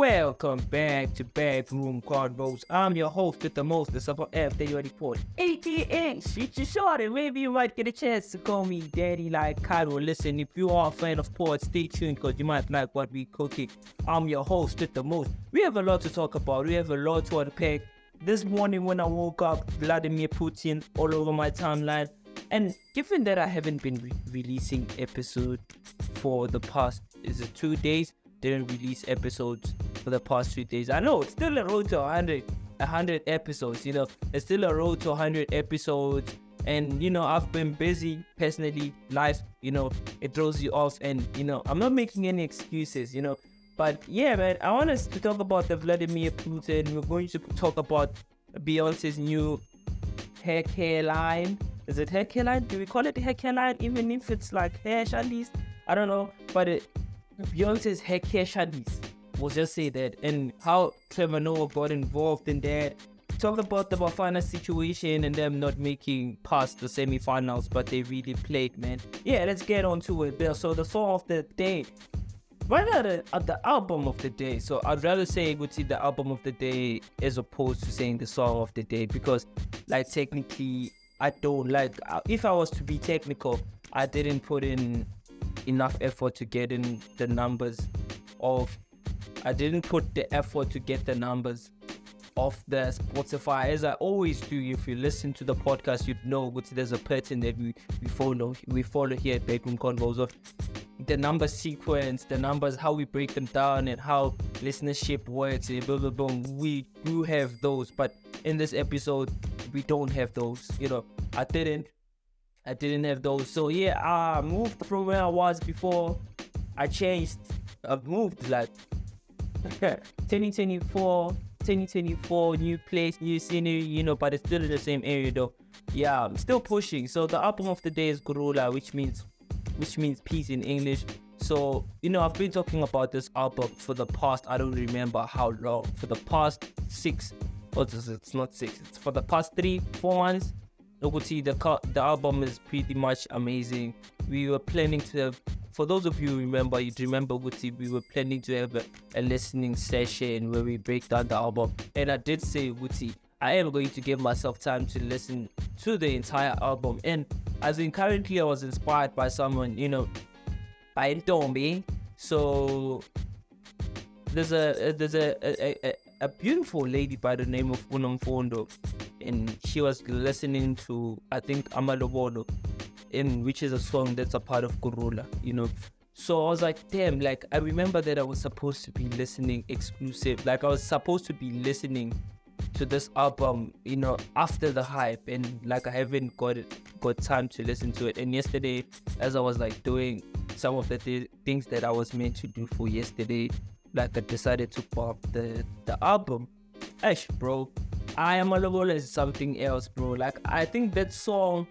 Welcome back to Backroom Convos. I'm your host with the most, the Super F that you put. AKA Shoot Your Short, and maybe you might get a chance to call me Daddy like Cairo. Listen, if you are a fan of sports, stay tuned because you might like what we cooking. I'm your host with the most. We have a lot to talk about, we have a lot to unpack. This morning when I woke up, Vladimir Putin all over my timeline. And given that I haven't been re- releasing episode for the past, is it two days? Didn't release episodes for the past few days. I know it's still a road to 100, 100 episodes. You know, it's still a road to 100 episodes. And you know, I've been busy personally. Life, you know, it throws you off. And you know, I'm not making any excuses. You know, but yeah, man, I want us to talk about the Vladimir Putin. We're going to talk about Beyonce's new hair care line. Is it hair care line? Do we call it hair care line? Even if it's like hair shandies? I don't know. But it, Beyonce's hair care shadis. We'll just say that. And how Trevor Noah got involved in that. Talk about the Bafana situation and them not making past the semi-finals, but they really played, man. Yeah, let's get on to it, Bill. So the song of the day. Right at the, at the album of the day. So I'd rather say it would see the album of the day as opposed to saying the song of the day because, like, technically, I don't like. If I was to be technical, I didn't put in enough effort to get in the numbers of I didn't put the effort to get the numbers of the Spotify as I always do. If you listen to the podcast, you'd know but there's a pattern that we, we follow we follow here at Backroom Convos of the number sequence, the numbers, how we break them down and how listenership works and blah blah blah. We do have those, but in this episode we don't have those. You know, I didn't I didn't have those. So yeah, I moved from where I was before. I changed. I've moved like 2024, 2024, new place, new scenery, you know, but it's still in the same area though. Yeah, I'm still pushing. So the album of the day is Kurula, which means which means peace in English. So, you know, I've been talking about this album for the past, I don't remember how long, for the past six, or it's not six, it's for the past three, four months. Noguchi, the the album is pretty much amazing. We were planning to have, for those of you remember, you remember Guti, we were planning to have a, a, listening session where we break down the album. And I did say, Guti, I am going to give myself time to listen to the entire album. And as in currently, I was inspired by someone, you know, by Tombi. So there's a there's a, a, a, a beautiful lady by the name of Unamfondo and she was listening to I think Amalobolo, in which is a song that's a part of Kurula, you know. So I was like, damn, like I remember that I was supposed to be listening exclusive, like I was supposed to be listening to this album, you know, after the hype, and like I haven't got it, got time to listen to it. And yesterday, as I was like doing some of the th- things that I was meant to do for yesterday, like I decided to pop the the album. Ash, bro, I am a Lobolo is something else, bro. Like I think that song,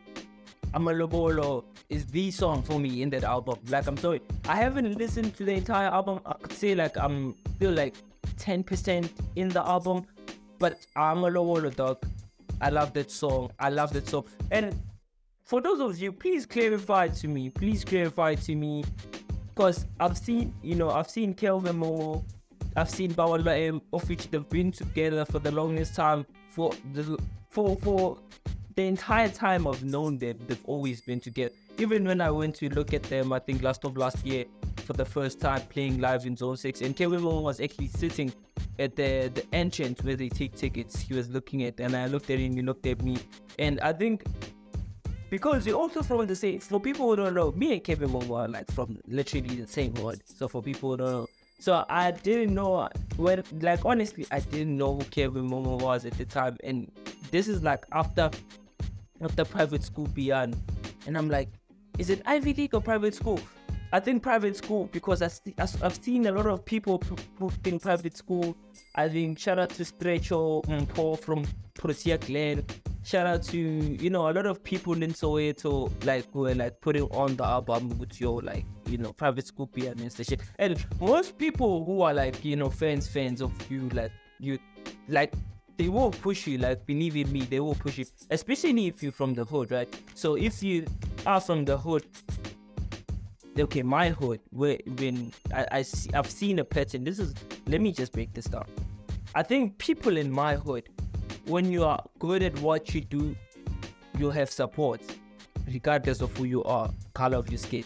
I'm a Lobolo, is the song for me in that album. Like I'm sorry, I haven't listened to the entire album. I could say like I'm still like 10% in the album, but I'm a Lobolo dog. I love that song. I love that song. And for those of you, please clarify to me. Please clarify to me, because I've seen, you know, I've seen Kelvin Momo I've seen Babalwa M, of which they've been together for the longest time. For the for for the entire time I've known them, they've always been together. Even when I went to look at them, I think last of last year for the first time playing live in Zone Six, and Kevin was actually sitting at the the entrance where they take tickets. He was looking at, and I looked at him, he looked at me, and I think because we're also from the same. For people who don't know, me and Kevin Momo are like from literally the same hood. So for people who don't know, so I didn't know where, like, honestly, I didn't know who Kevin Momo was at the time. And this is like after, after private school beyond. And I'm like, is it Ivy League or private school? I think private school because I I've seen a lot of people in private school. I think shout out to Stretcho and um, Paul from Protea Glen shout out to you know a lot of people in Soweto like who were like putting on the album with your like you know private school pianist and shit. And most people who are like you know fans fans of you like you like they will push you like believe in me they will push you especially if you're from the hood right so if you are from the hood okay, my hood, where when I, I see, I've seen a pattern. This is let me just break this down. I think people in my hood, when you are good at what you do, you have support, regardless of who you are, color of your skin.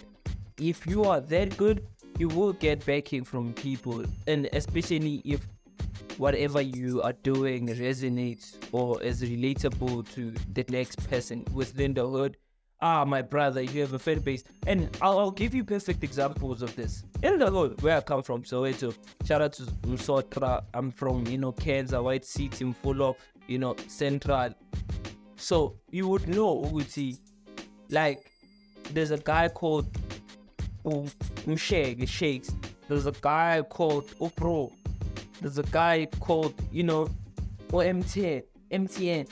If you are that good, you will get backing from people, and especially if whatever you are doing resonates or is relatable to the next person within the hood. Ah, my brother, you have a fan base. And I'll, I'll give you perfect examples of this. In the hood, where I come from, Soweto, shout out to Msotra. I'm from, you know, Kansas, White City, of you know, Central. So you would know, Uguti, like, there's a guy called Msheg, Shakes. There's a guy called Opro there's a guy called, you know, or MTN, MTN,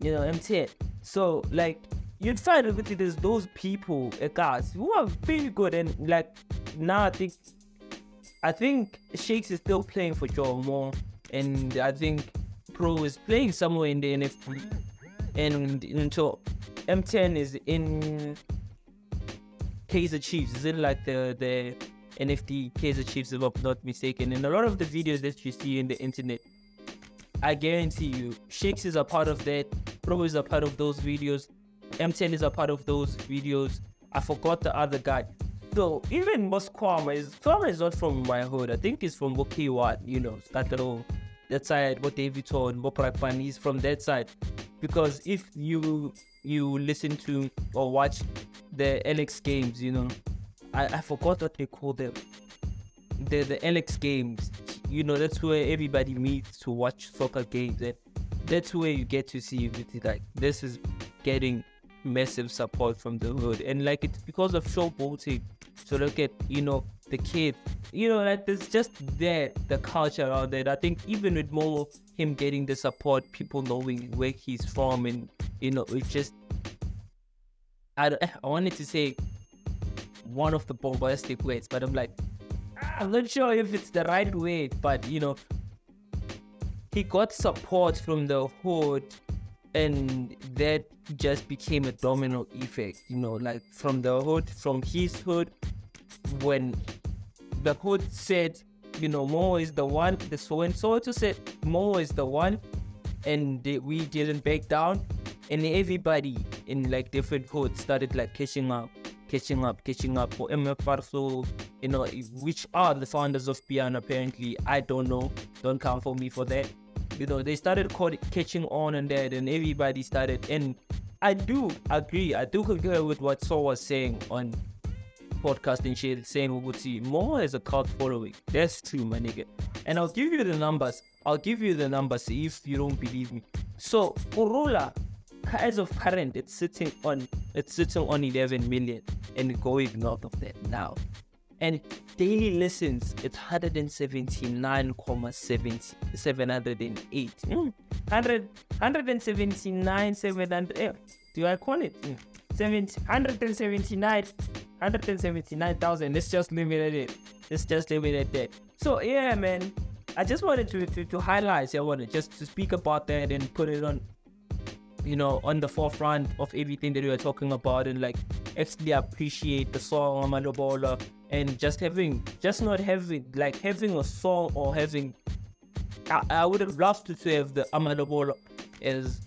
you know, MTN. So like you'd find that there's those people, guys, who are very good and like now I think I think Shakes is still playing for Joe Moore and I think Pro is playing somewhere in the NFT and until M10 is in Kaizer Chiefs. Is it like the the NFT Kaizer Chiefs, if I'm not mistaken. And a lot of the videos that you see in the internet, I guarantee you, Shakes is a part of that. Pro is a part of those videos. M10 is a part of those videos. I forgot the other guy. So even Mosquama is is not from my hood. I think he's from Wokiwat, you know, that little that side, what Davidson, Moprakpan, is from that side. Because if you you listen to or watch the LX games, you know, I, I forgot what they call them. The the LX games. You know, that's where everybody meets to watch soccer games and that's where you get to see like this is getting massive support from the hood and like it's because of showboating so look at you know the kid. You know like there's just there the culture around it i think even with more him getting the support people knowing where he's from and you know it's just i, I wanted to say one of the bombastic ways, but I'm like, ah, I'm not sure if it's the right way, but you know, he got support from the hood, and that just became a domino effect, you know, like from the hood, from his hood, when the hood said, you know, Mo is the one, the so and so to said Mo is the one, and they, we didn't back down, and everybody in like different hoods started like catching up catching up, catching up for MF you know, which are the founders of Piano apparently. I don't know. Don't count for me for that. You know, they started catching on and that, and everybody started. And I do agree. I do concur with what Saul was saying on podcasting shit, saying we would see more as a cult following. That's true, my nigga. And I'll give you the numbers. I'll give you the numbers if you don't believe me. So, Kurula as of current, it's sitting on it's sitting on 11 million and going north of that now. And daily listens, it's 179,708. Mm, 100, 179, 700. Eh, do I call it? Mm, 70, 179, 179,000. Let's just leave it. Let's just at that. So yeah, man. I just wanted to, to, to highlight, I wanted just to speak about that and put it on you know, on the forefront of everything that we are talking about and like actually appreciate the song Amalobolo and just having, just not having, like having a song or having, I, I would have loved to have the Amalobolo as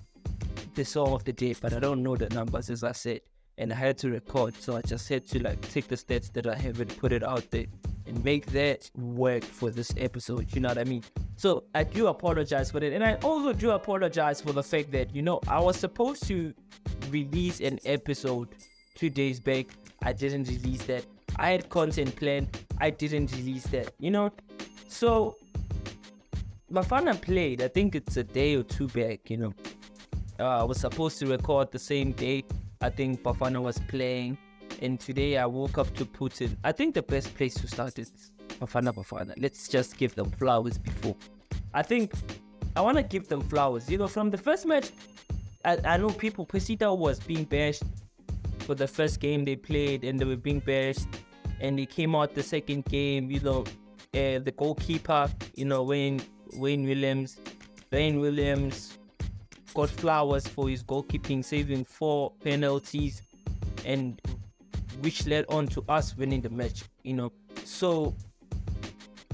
the song of the day, but I don't know the numbers as I said. And I had to record, so I just had to like take the stats that I have and put it out there and make that work for this episode. You know what I mean? So I do apologize for that. And I also do apologize for the fact that, you know, I was supposed to release an episode two days back. I didn't release that. I had content planned. I didn't release that, you know? So Bafana played, I think it's a day or two back, you know. Uh, I was supposed to record the same day. I think Bafana was playing and today I woke up to Putin. I think the best place to start is Bafana Bafana. Let's just give them flowers before. I think I want to give them flowers. You know, from the first match, I, I know people, Pesita was being bashed for the first game they played and they were being bashed. And they came out the second game, you know, uh, the goalkeeper, you know, Wayne, Wayne Williams, Wayne Williams got flowers for his goalkeeping, saving four penalties. And which led on to us winning the match. You know, so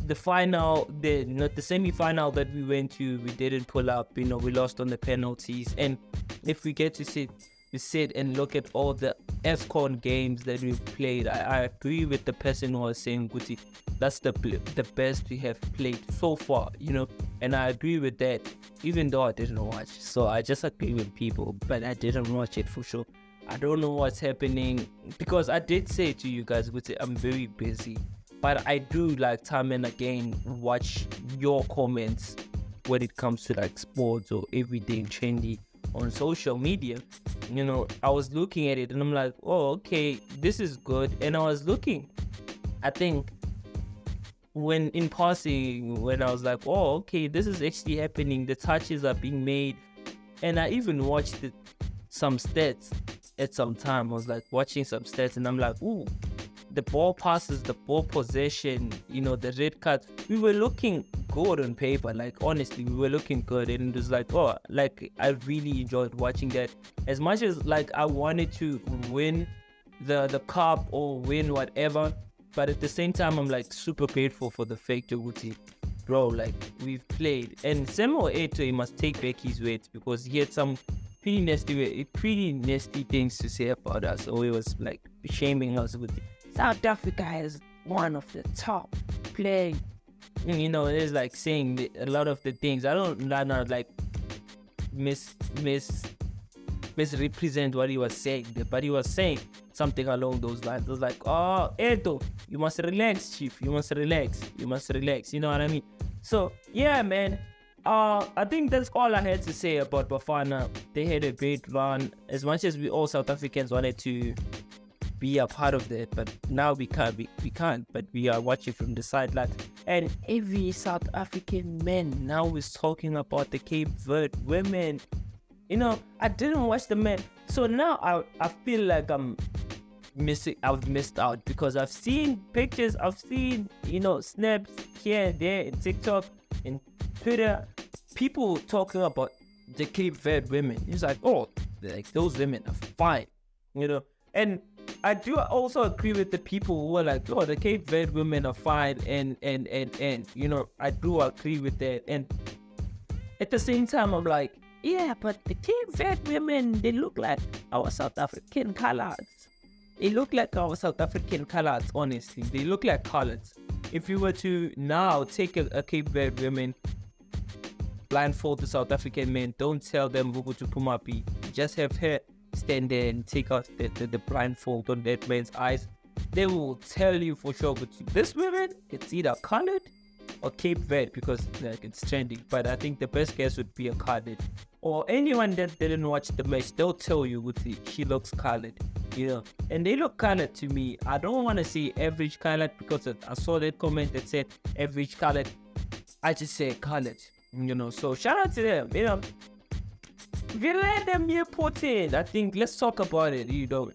the final, the not the semi-final that we went to, we didn't pull up. You know, we lost on the penalties, and if we get to sit, we sit and look at all the AFCON games that we've played. I, I agree with the person who was saying, Guti, that's the the best we have played so far. You know, and I agree with that. Even though I didn't watch, so I just agree with people, but I didn't watch it for sure. I don't know what's happening because I did say to you guys, I'm very busy but I do like time and again watch your comments when it comes to like sports or everything trendy on social media. You know, I was looking at it and I'm like, oh, okay, this is good. And I was looking, I think when in passing, when I was like, oh, okay, this is actually happening. The touches are being made. And I even watched it, some stats at some time. I was like watching some stats and I'm like, ooh, the ball passes, the ball possession, you know, the red card. we were looking good on paper. Like honestly, we were looking good, and it was like, oh, like I really enjoyed watching that. As much as like I wanted to win the the cup or win whatever, but at the same time, I'm like super grateful for the fake Guti. Bro, like we've played, and Samuel Eto'o he must take back his words because he had some pretty nasty, pretty nasty things to say about us. Or he was like shaming us with it South Africa is one of the top playing. You know, it's like saying a lot of the things. I don't, not, not like miss miss misrepresent what he was saying, but he was saying something along those lines. It was like, oh, Eto'o, you must relax, chief. You must relax. You must relax. You know what I mean? So yeah, man. Uh, I think that's all I had to say about Bafana. They had a great run. As much as we all South Africans wanted to be a part of it, but now we can't. We, we can't. But we are watching from the sideline, and every South African man now is talking about the Cape Verde women. You know, I didn't watch the men, so now I I feel like I'm missing. I've missed out because I've seen pictures. I've seen you know snaps here and there in TikTok, in Twitter, people talking about the Cape Verde women. It's like, oh, like those women are fine, you know, and I do also agree with the people who are like, oh, the Cape Verde women are fine, and and and and you know, I do agree with that. And at the same time, I'm like, yeah, but the Cape Verde women, they look like our South African colors. They look like our South African colors. Honestly, they look like colors. If you were to now take a, a Cape Verde woman, blindfold the South African men, don't tell them Vugu to Pumapi, just have her stand there and take out the, the, the blindfold on that man's eyes, they will tell you for sure. But this woman, it's either colored or Cape Verde because like it's trending. But I think the best guess would be a colored. Or anyone that didn't watch the match, they'll tell you with she looks colored. You know, and they look colored to me. I don't want to say average colored because I saw that comment that said average colored. I just say colored. You know, so shout out to them. You know, we let them Vladimir Putin. I think let's talk about it. You know,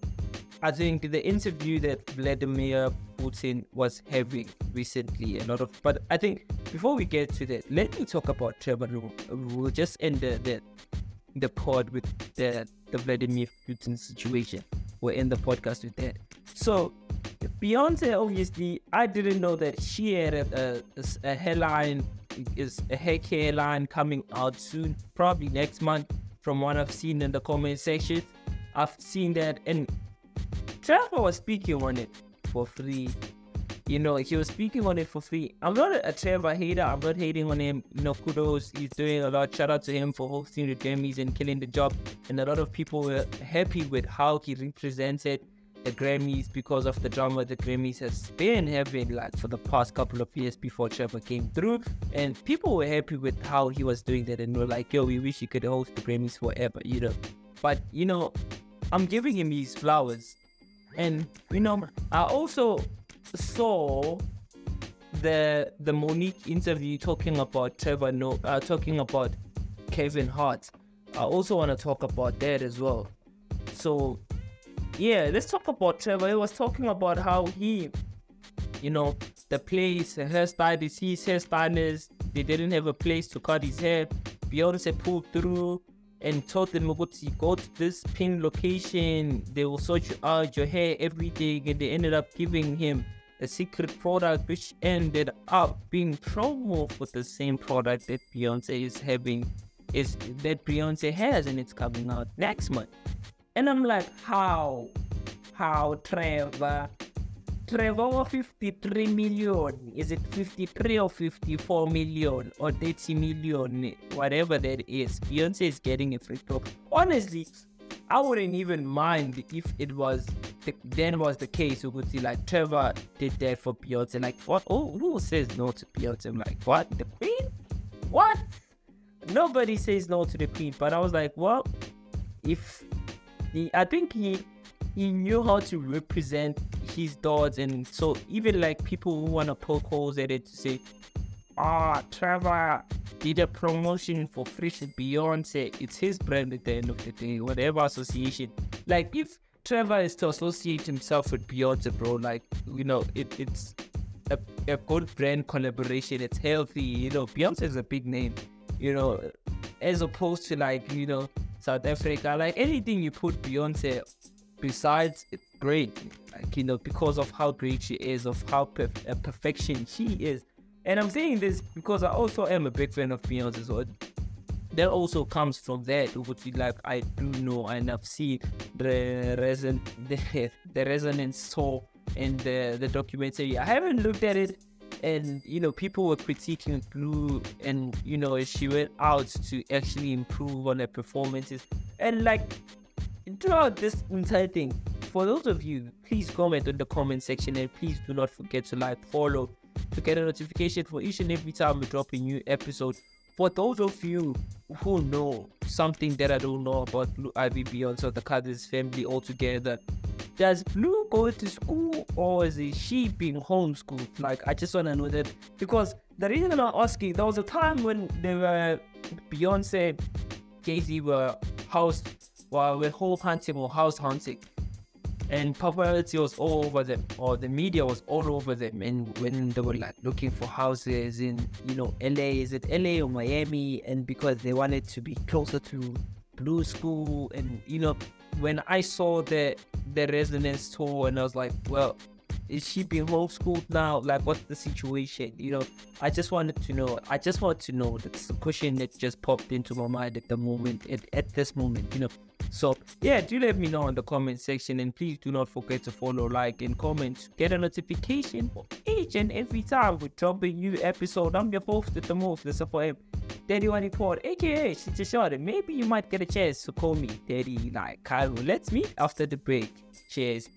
I think the interview that Vladimir Putin was having recently, a lot of. But I think before we get to that, let me talk about Trevor We'll just end the, the the pod with the the Vladimir Putin situation. We'll end the podcast with that. So Beyonce, obviously, I didn't know that she had a, a, a hairline, is a hair care line coming out soon, probably next month from what I've seen in the comment section. I've seen that, and Trevor was speaking on it for free. You know, he was speaking on it for free. I'm not a Trevor hater. I'm not hating on him. You know, kudos. He's doing a lot. Shout out to him for hosting the Grammys and killing the job. And a lot of people were happy with how he represented the Grammys because of the drama the Grammys has been having like for the past couple of years before Trevor came through. And people were happy with how he was doing that and were like, yo, we wish he could host the Grammys forever, you know. But you know, I'm giving him his flowers. And you know, I also saw the the Monique interview talking about Trevor no uh, talking about Kevin Hart. I also want to talk about that as well. So yeah, let's talk about Trevor. He was talking about how he, you know, the place, the hairstylist, his hairstylist, they didn't have a place to cut his hair. Beyonce pulled through, and told them about to go to this pin location. They will you out your hair, everything, and they ended up giving him a secret product, which ended up being promo for the same product that Beyonce is having, is that Beyonce has, and it's coming out next month. And I'm like, how, how, Trevor? Trevor 53 million. Is it 53 or 54 million or 30 million? Whatever that is. Beyonce is getting a free throw. Honestly, I wouldn't even mind if it was the, then was the case. You could see like Trevor did that for Beyonce. Like what? Oh, who says no to Beyonce? I'm like what? The Queen? What? Nobody says no to the Queen. But I was like, well, if he, I think he he knew how to represent his thoughts, and so even like people who want to poke holes at it to say, ah, Trevor did a promotion for Fresh Beyonce. It's his brand at the end of the day, whatever association. Like if Trevor is to associate himself with Beyonce, bro, like you know, it, it's a, a good brand collaboration. It's healthy, you know. Beyonce is a big name, you know, as opposed to like you know South Africa. Like anything you put Beyonce besides it's great like you know because of how great she is of how perf- uh, perfection she is. And i'm saying this because i also am a big fan of beyonce so that also comes from that be like i do know and i've seen the reson the, the Renaissance tour in the the documentary. I haven't looked at it and you know people were critiquing blue and you know she went out to actually improve on her performances. And like throughout this entire thing, for those of you, please comment in the comment section and please do not forget to like, follow to get a notification for each and every time we drop a new episode. For those of you who know something that I don't know about Blue Ivy Beyond so the Cousins family altogether, does Blue go to school or is she being homeschooled? Like, I just want to know that because the reason I'm asking, there was a time when they were Beyonce, Jay Z were house while we're whole hunting or house hunting. And paparazzi was all over them, or the media was all over them. And when they were like looking for houses in, you know, LA, is it LA or Miami? And because they wanted to be closer to Blue School, and you know, when I saw the the Renaissance tour, and I was like, well, is she being homeschooled now? Like, what's the situation? You know, I just wanted to know. I just want to know. That's the question that just popped into my mind at the moment, at, at this moment, you know. So yeah, do let me know in the comment section and please do not forget to follow, like, and comment. Get a notification for each and every time we drop a new episode. I'm your host at the move, the for him. Daddy One Report, aka Shit Short. Maybe you might get a chance to call me Daddy like Kyle. Let's meet after the break. Cheers.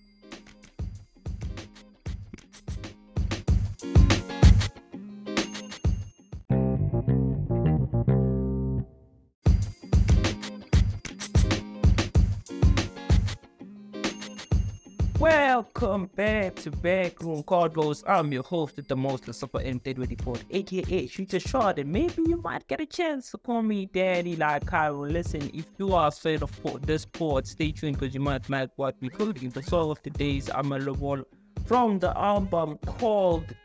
Welcome back to Backroom Convos. I'm your host at the most, the Super M Report, aka Shoot a Shot, and maybe you might get a chance to call me Daddy like Cairo. Listen, if you are afraid of this sport, stay tuned because you might like what we're coding. The song of the days, I'm a level from the album called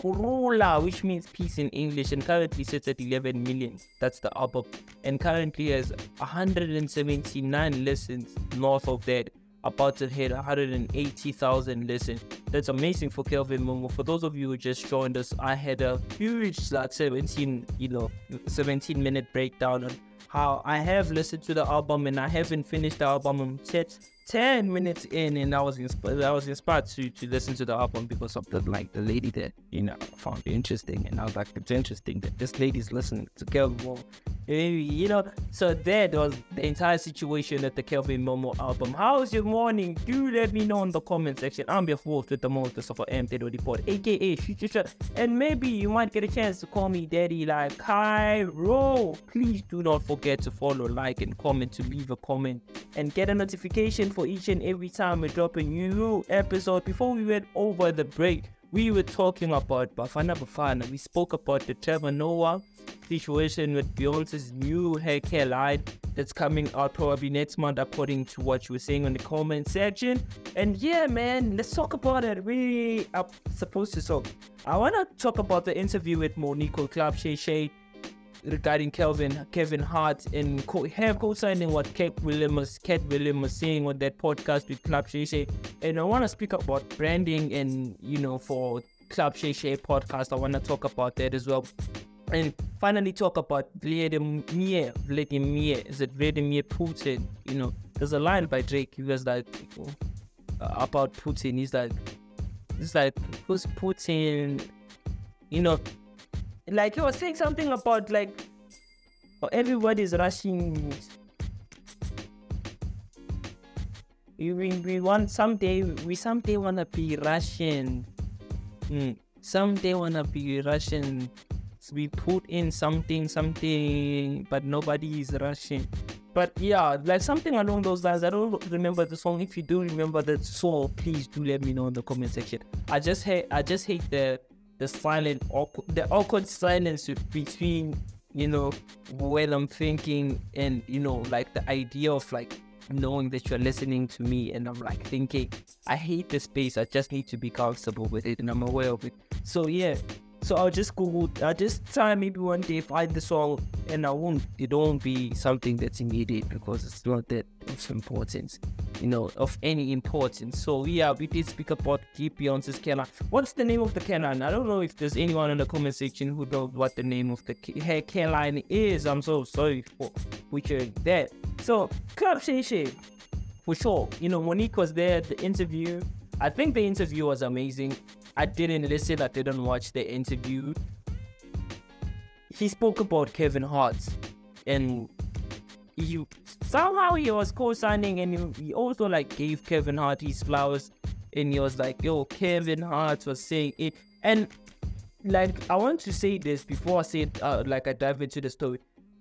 Kurula, which means peace in English, and currently sits at 11 million. That's the album, and currently has 179 listens north of that about to hit 180,000 listen. That's amazing for Kelvin Momo. For those of you who just joined us, I had a huge like 17, you know, 17 minute breakdown on how I have listened to the album and I haven't finished the album yet. 10 minutes in and I was inspired I was inspired to to listen to the album because of the like the lady that you know found interesting and I was like it's interesting that this lady's listening to Kelvin Momo you know so that was the entire situation at the Kelvin Momo album. How's your morning? Do let me know in the comment section. I'm your fourth with the most of M report aka future and maybe you might get a chance to call me daddy like Cairo. Please do not forget to follow like and comment to leave a comment and get a notification for each and every time we drop a new episode. Before we went over the break, we were talking about Bafana Bafana. We spoke about the Trevor Noah situation with Beyonce's new hair care line that's coming out probably next month, according to what you were saying on the comment section. And yeah, man, let's talk about it. We are supposed to talk. I want to talk about the interview with Monique Club Shay Shay regarding Kelvin Kevin Hart and co- have co-signing what Kate Williams Katt Williams was saying on that podcast with Club Shay Shay. And I want to speak about branding and you know for Club Shay Shay podcast. I want to talk about that as well. And finally talk about Vladimir Vladimir is it Vladimir Putin? You know, there's a line by Drake. He was like uh, about Putin. He's like, he's like, who's Putin? You know, like he was saying something about like oh, everybody's rushing. We, we want someday we someday wanna be Russian. Mm. Someday wanna be Russian. We put in something, something, but nobody is rushing. But yeah, like something along those lines. I don't remember the song. If you do remember the song, please do let me know in the comment section. I just hate I just hate the the silent awkward, the awkward silence between you know when I'm thinking and you know like the idea of like knowing that you're listening to me and I'm like thinking I hate this space I just need to be comfortable with it and I'm aware of it so yeah so I'll just Google, I'll just try maybe one day find the song and I won't, it won't be something that's immediate because it's not that of importance, you know, of any importance. So yeah, we did speak about Deep Beyonce's care line. What's the name of the care line? I don't know if there's anyone in the comment section who knows what the name of the hair care line is. I'm so sorry for butchering that. So Club Shay Shay, for sure. You know, Monique was there at the interview. I think the interview was amazing. I didn't listen, I didn't watch the interview. He spoke about Kevin Hart and he somehow he was co-signing and he, also like gave Kevin Hart his flowers and he was like, yo, Kevin Hart was saying it. And like I want to say this before I say it, uh, like I dive into the story.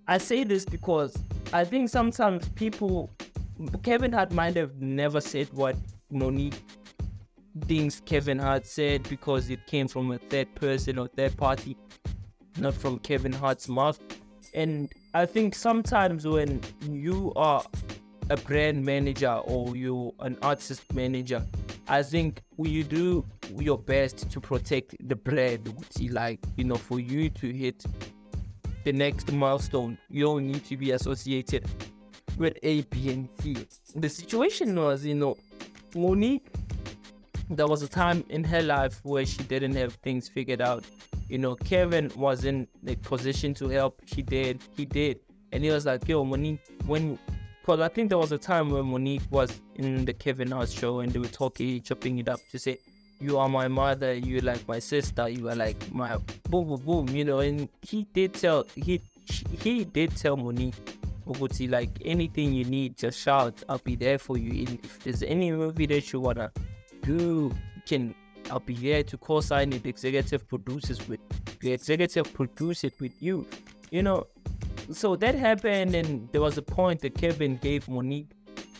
I say this because I think sometimes people Kevin Hart might have never said what Monique things Kevin Hart said because it came from a third person or third party, not from Kevin Hart's mouth. And I think sometimes when you are a brand manager or you're an artist manager, I think you do your best to protect the brand. Like you know, for you to hit the next milestone, you don't need to be associated with A, B, and C. The situation was, you know, Monique there was a time in her life where she didn't have things figured out. You know, Kevin was in the position to help. He did. He did. And he was like, yo, Monique, when, because I think there was a time when Monique was in the Kevin Hart show and they were talking, chopping it up to say, you are my mother, you like my sister, you are like my boom, boom, boom, you know. And he did tell, he, he did tell Monique, Uguti, like anything you need, just shout, I'll be there for you. If there's any movie that you wanna you can here to co-sign it, executive producers with the executive produce it with you. You know, so that happened and there was a point that Kevin gave Monique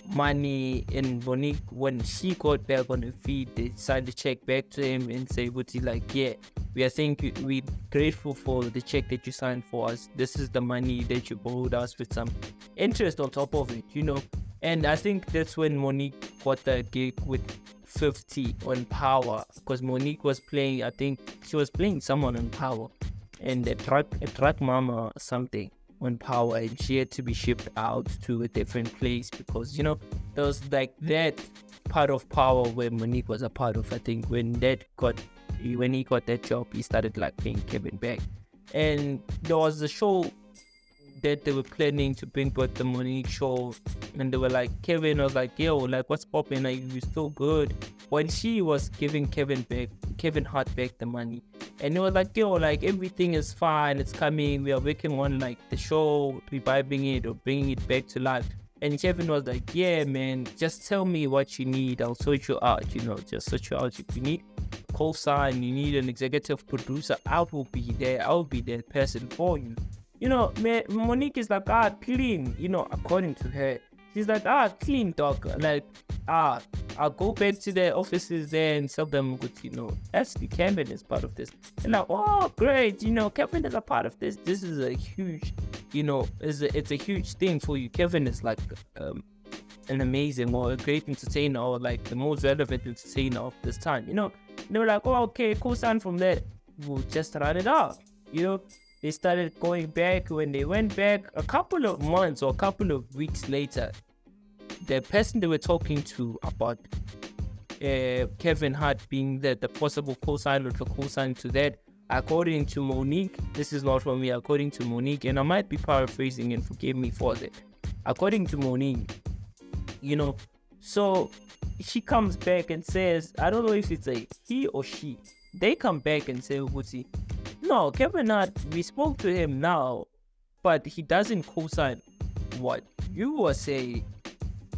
money and Monique when she got back on her feet. They signed the check back to him and say he like yeah we are thank you we grateful for the check that you signed for us. This is the money that you borrowed us with some interest on top of it you know? And I think that's when Monique got the gig with 50 on Power because Monique was playing, I think she was playing someone on Power and a truck, a truck mama or something on Power and she had to be shipped out to a different place because, you know, there was like that part of Power where Monique was a part of. I think when that got, when he got that job, he started like paying Kevin back. And there was a show that they were planning to bring back the Monique show, and they were like, Kevin was like, yo, like what's popping? Like you're so good. When she was giving Kevin back, Kevin Hart back the money, and they were like, yo, like everything is fine, it's coming. We are working on like the show, reviving it or bringing it back to life. And Kevin was like, yeah, man, just tell me what you need. I'll sort you out. You know, just sort you out. If you need co-sign, you need an executive producer, I will be there. I'll be that person for you you know, Monique is like, ah, clean, you know, according to her. She's like, ah, clean dog. Like, ah, I'll go back to the offices there and tell them, you know, actually, Kevin is part of this. And like, oh, great, you know, Kevin is a part of this. This is a huge, you know, it's a, it's a huge thing for you. Kevin is like, um, an amazing or a great entertainer or like the most relevant entertainer of this time, you know. And they were like, oh, okay, cool sign from there, We'll just run it out, you know. They started going back. When they went back, a couple of months or a couple of weeks later, the person they were talking to about uh, Kevin Hart being the, the possible co-signer or co-sign to that, according to Monique, this is not from me, according to Monique, and I might be paraphrasing and forgive me for that. According to Monique, you know, so she comes back and says, I don't know if it's a he or she. They come back and say, Uguti, no, Kevin Hart, we spoke to him now, but he doesn't co-sign what you were saying.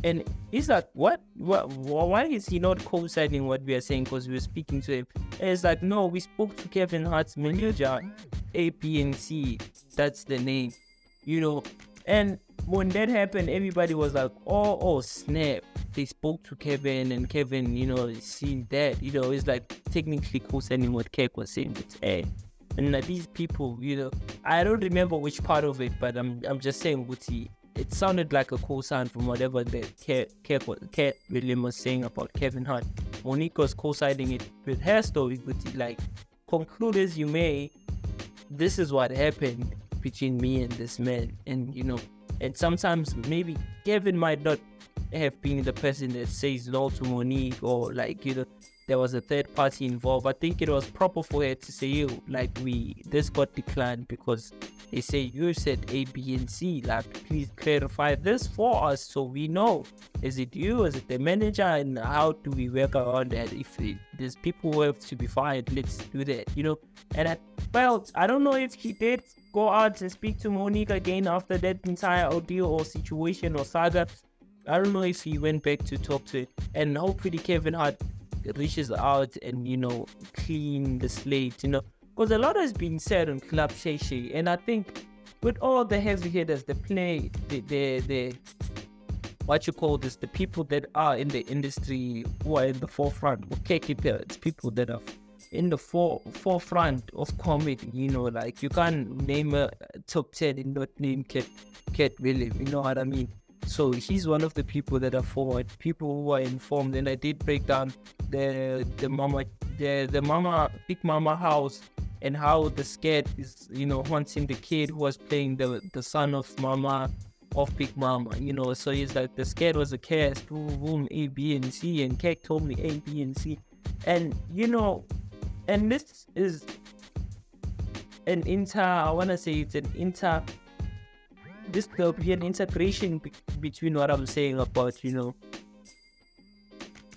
And he's like, what? what? Why is he not co-signing what we are saying? Because we were speaking to him. And it's like, no, we spoke to Kevin Hart's manager, A, B, and C. That's the name, you know. And when that happened, everybody was like, oh, oh, snap. They spoke to Kevin, and Kevin, you know, seen that. You know, it's like technically co-signing what Keck was saying. It's, hey. And like, these people, you know, I don't remember which part of it, but I'm, I'm just saying, Guti, it sounded like a co-sign from whatever the Katt, Katt William was saying about Kevin Hart. Monique was co-signing it with her story, but like, conclude as you may, this is what happened between me and this man. And, you know, and sometimes maybe Kevin might not have been the person that says no to Monique or like, you know, there was a third party involved. I think it was proper for her to say, "You like we this got declined because they say you said A, B, and C. Like, please clarify this for us so we know. Is it you? Is it the manager? And how do we work around that? If it, there's people who have to be fired, let's do that. You know. And I felt I don't know if he did go out and speak to Monique again after that entire ordeal or situation or saga. I don't know if he went back to talk to it. And hopefully Kevin Hart reaches out and you know clean the slate you know. Because a lot has been said on club Shay Shay and I think with all the heavy hitters the play the the, the what you call this the people that are in the industry who are in the forefront okay keep it's people that are in the for, forefront of comedy you know like you can't name a top 10 and not name Katt Katt William you know what I mean so he's one of the people that are forward, people who are informed. And I did break down the the mama the the mama big mama house and how the scared is you know wanting the kid who was playing the the son of mama of Big Mama, you know. So he's like the scared was a cast, boom, A, B, and C, and Keck told me A, B, and C, and you know, and this is an inter. I wanna say it's an inter this there'll be an integration be- between what I'm saying about, you know,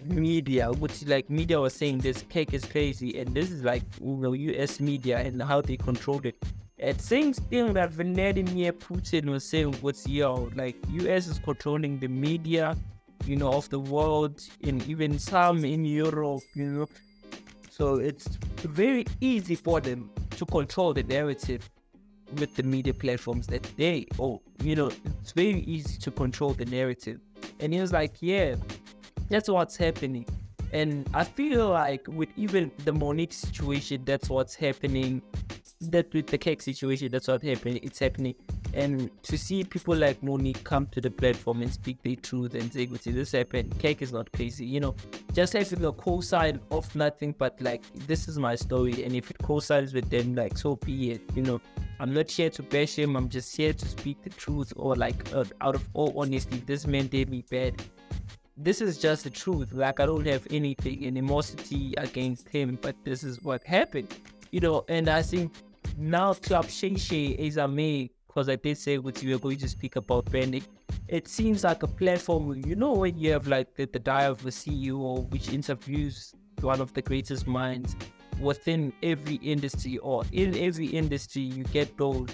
media, which like media was saying this cake is crazy, and this is like you know US media and how they control it. At same thing that Vladimir Putin was saying what's yo, like US is controlling the media, you know, of the world and even some in Europe, you know. So it's very easy for them to control the narrative with the media platforms that they oh you know it's very easy to control the narrative. And he was like yeah that's what's happening. And i feel like with even the monique situation that's what's happening. That with the cake situation that's what's happening it's happening. And to see people like monique come to the platform and speak their truth and say "See, this happened cake is not crazy you know just having a co-side of nothing but like this is my story. And if it co-sides with them like so be it you know I'm not here to bash him. I'm just here to speak the truth or like uh, out of all honesty, this man did me bad. This is just the truth. Like I don't have anything animosity against him, but this is what happened. You know, and I think now Shay Shay is a me because I did say what you were going to speak about branding. It seems like a platform, you know, when you have like the, the diary of a CEO which interviews one of the greatest minds within every industry or in every industry you get those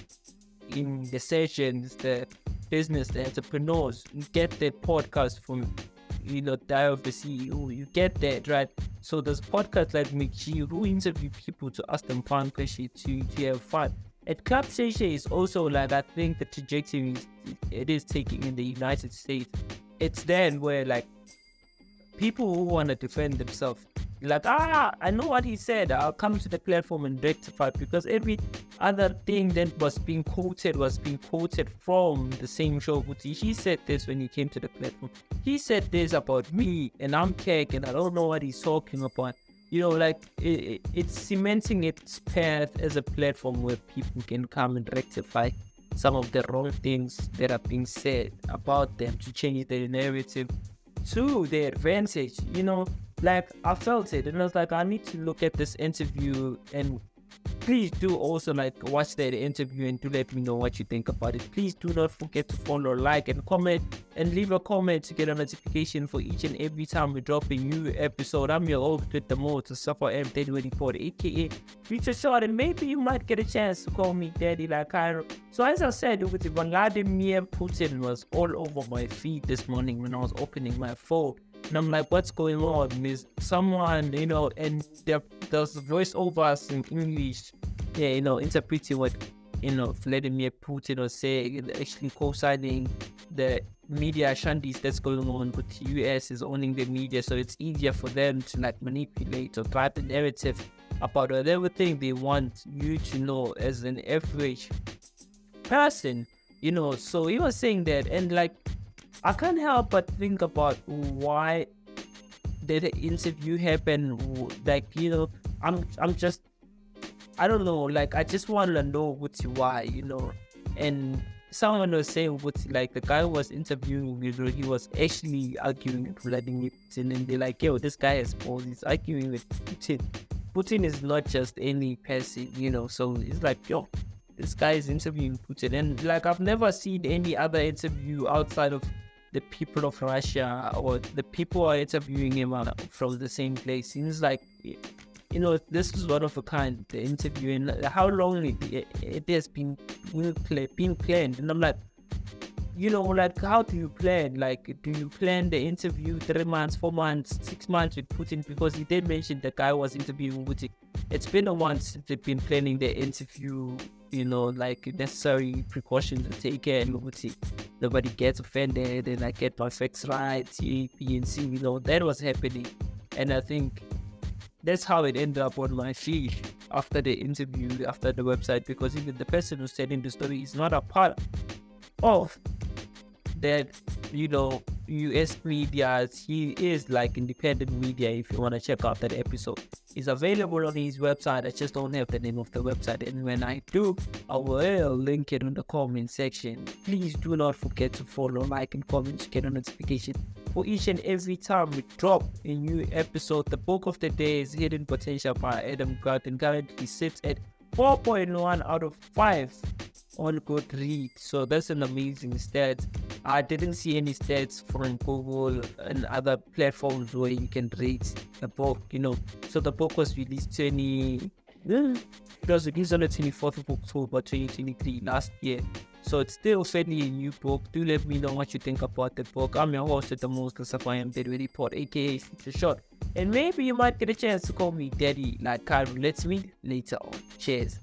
in the sessions the business the entrepreneurs you get the podcast from you know die of the ceo you get that right so there's podcasts like McG who interview people to ask them fun questions to, to have fun at Club Shay is also like I think the trajectory it is taking in the United States. It's then where like people who want to defend themselves like, ah, I know what he said. I'll come to the platform and rectify because every other thing that was being quoted was being quoted from the same show. But he said this when he came to the platform. He said this about me and I'm Keck and I don't know what he's talking about. you know, like it, it's cementing its path as a platform where people can come and rectify some of the wrong things that are being said about them to change their narrative to their advantage. You know, like I felt it, and I was like, I need to look at this interview and please do also like watch that interview and do let me know what you think about it. Please do not forget to follow, like, and comment, and leave a comment to get a notification for each and every time we drop a new episode. I'm your host with the most, Suffer M1024, aka Future Short, and maybe you might get a chance to call me Daddy like I. So as I said, with Vladimir Putin was all over my feed this morning when I was opening my phone. And I'm like, what's going on? Is someone, you know, and there, there's voiceovers in English, yeah, you know, interpreting what, you know, Vladimir Putin was saying, actually co-signing the media shanties that's going on with the US is owning the media, so it's easier for them to like manipulate or drive the narrative about whatever thing they want you to know as an average person, you know. So he was saying that, and like I can't help but think about why did the interview happen. Like you know, I'm I'm just I don't know. Like I just want to know what's why, you know. And someone was saying what like the guy was interviewing you know, he was actually arguing with Vladimir Putin and they're like, yo, this guy is balls, he's arguing with Putin. Putin is not just any person, you know, so it's like, yo, this guy is interviewing Putin. And like I've never seen any other interview outside of the people of Russia or the people are interviewing him from the same place. Seems like, you know, this is one of a kind. The interviewing, how long it, it has been being planned, and I'm like, you know, like how do you plan? Like, do you plan the interview three months, four months, six months with Putin? Because he did mention the guy was interviewing Putin. It's been a month since they've been planning the interview. You know, like necessary precautions to take care nobody gets offended and I get my facts right, A, B, and C. You know, that was happening. And I think that's how it ended up on my feed after the interview, after the website, because even the person who's telling the story is not a part of that, you know, US media. He is like independent media if you want to check out that episode. It's available on his website. I just don't have the name of the website. And when I do, I will link it in the comment section. Please do not forget to follow, like, and comment to get a notification for each and every time we drop a new episode. The book of the day is Hidden Potential by Adam and currently sits at 4.1 out of 5 on Goodreads. So that's an amazing stat. I didn't see any stats from Google and other platforms where you can rate the book, you know. So the book was released 20, it was released on the 24th of October 2023 last year. So it's still fairly a new book. Do let me know what you think about the book. I'm your host at the most am Daddy Report, aka Future Short. And maybe you might get a chance to call me Daddy like Kyron. Let's meet later on. Cheers.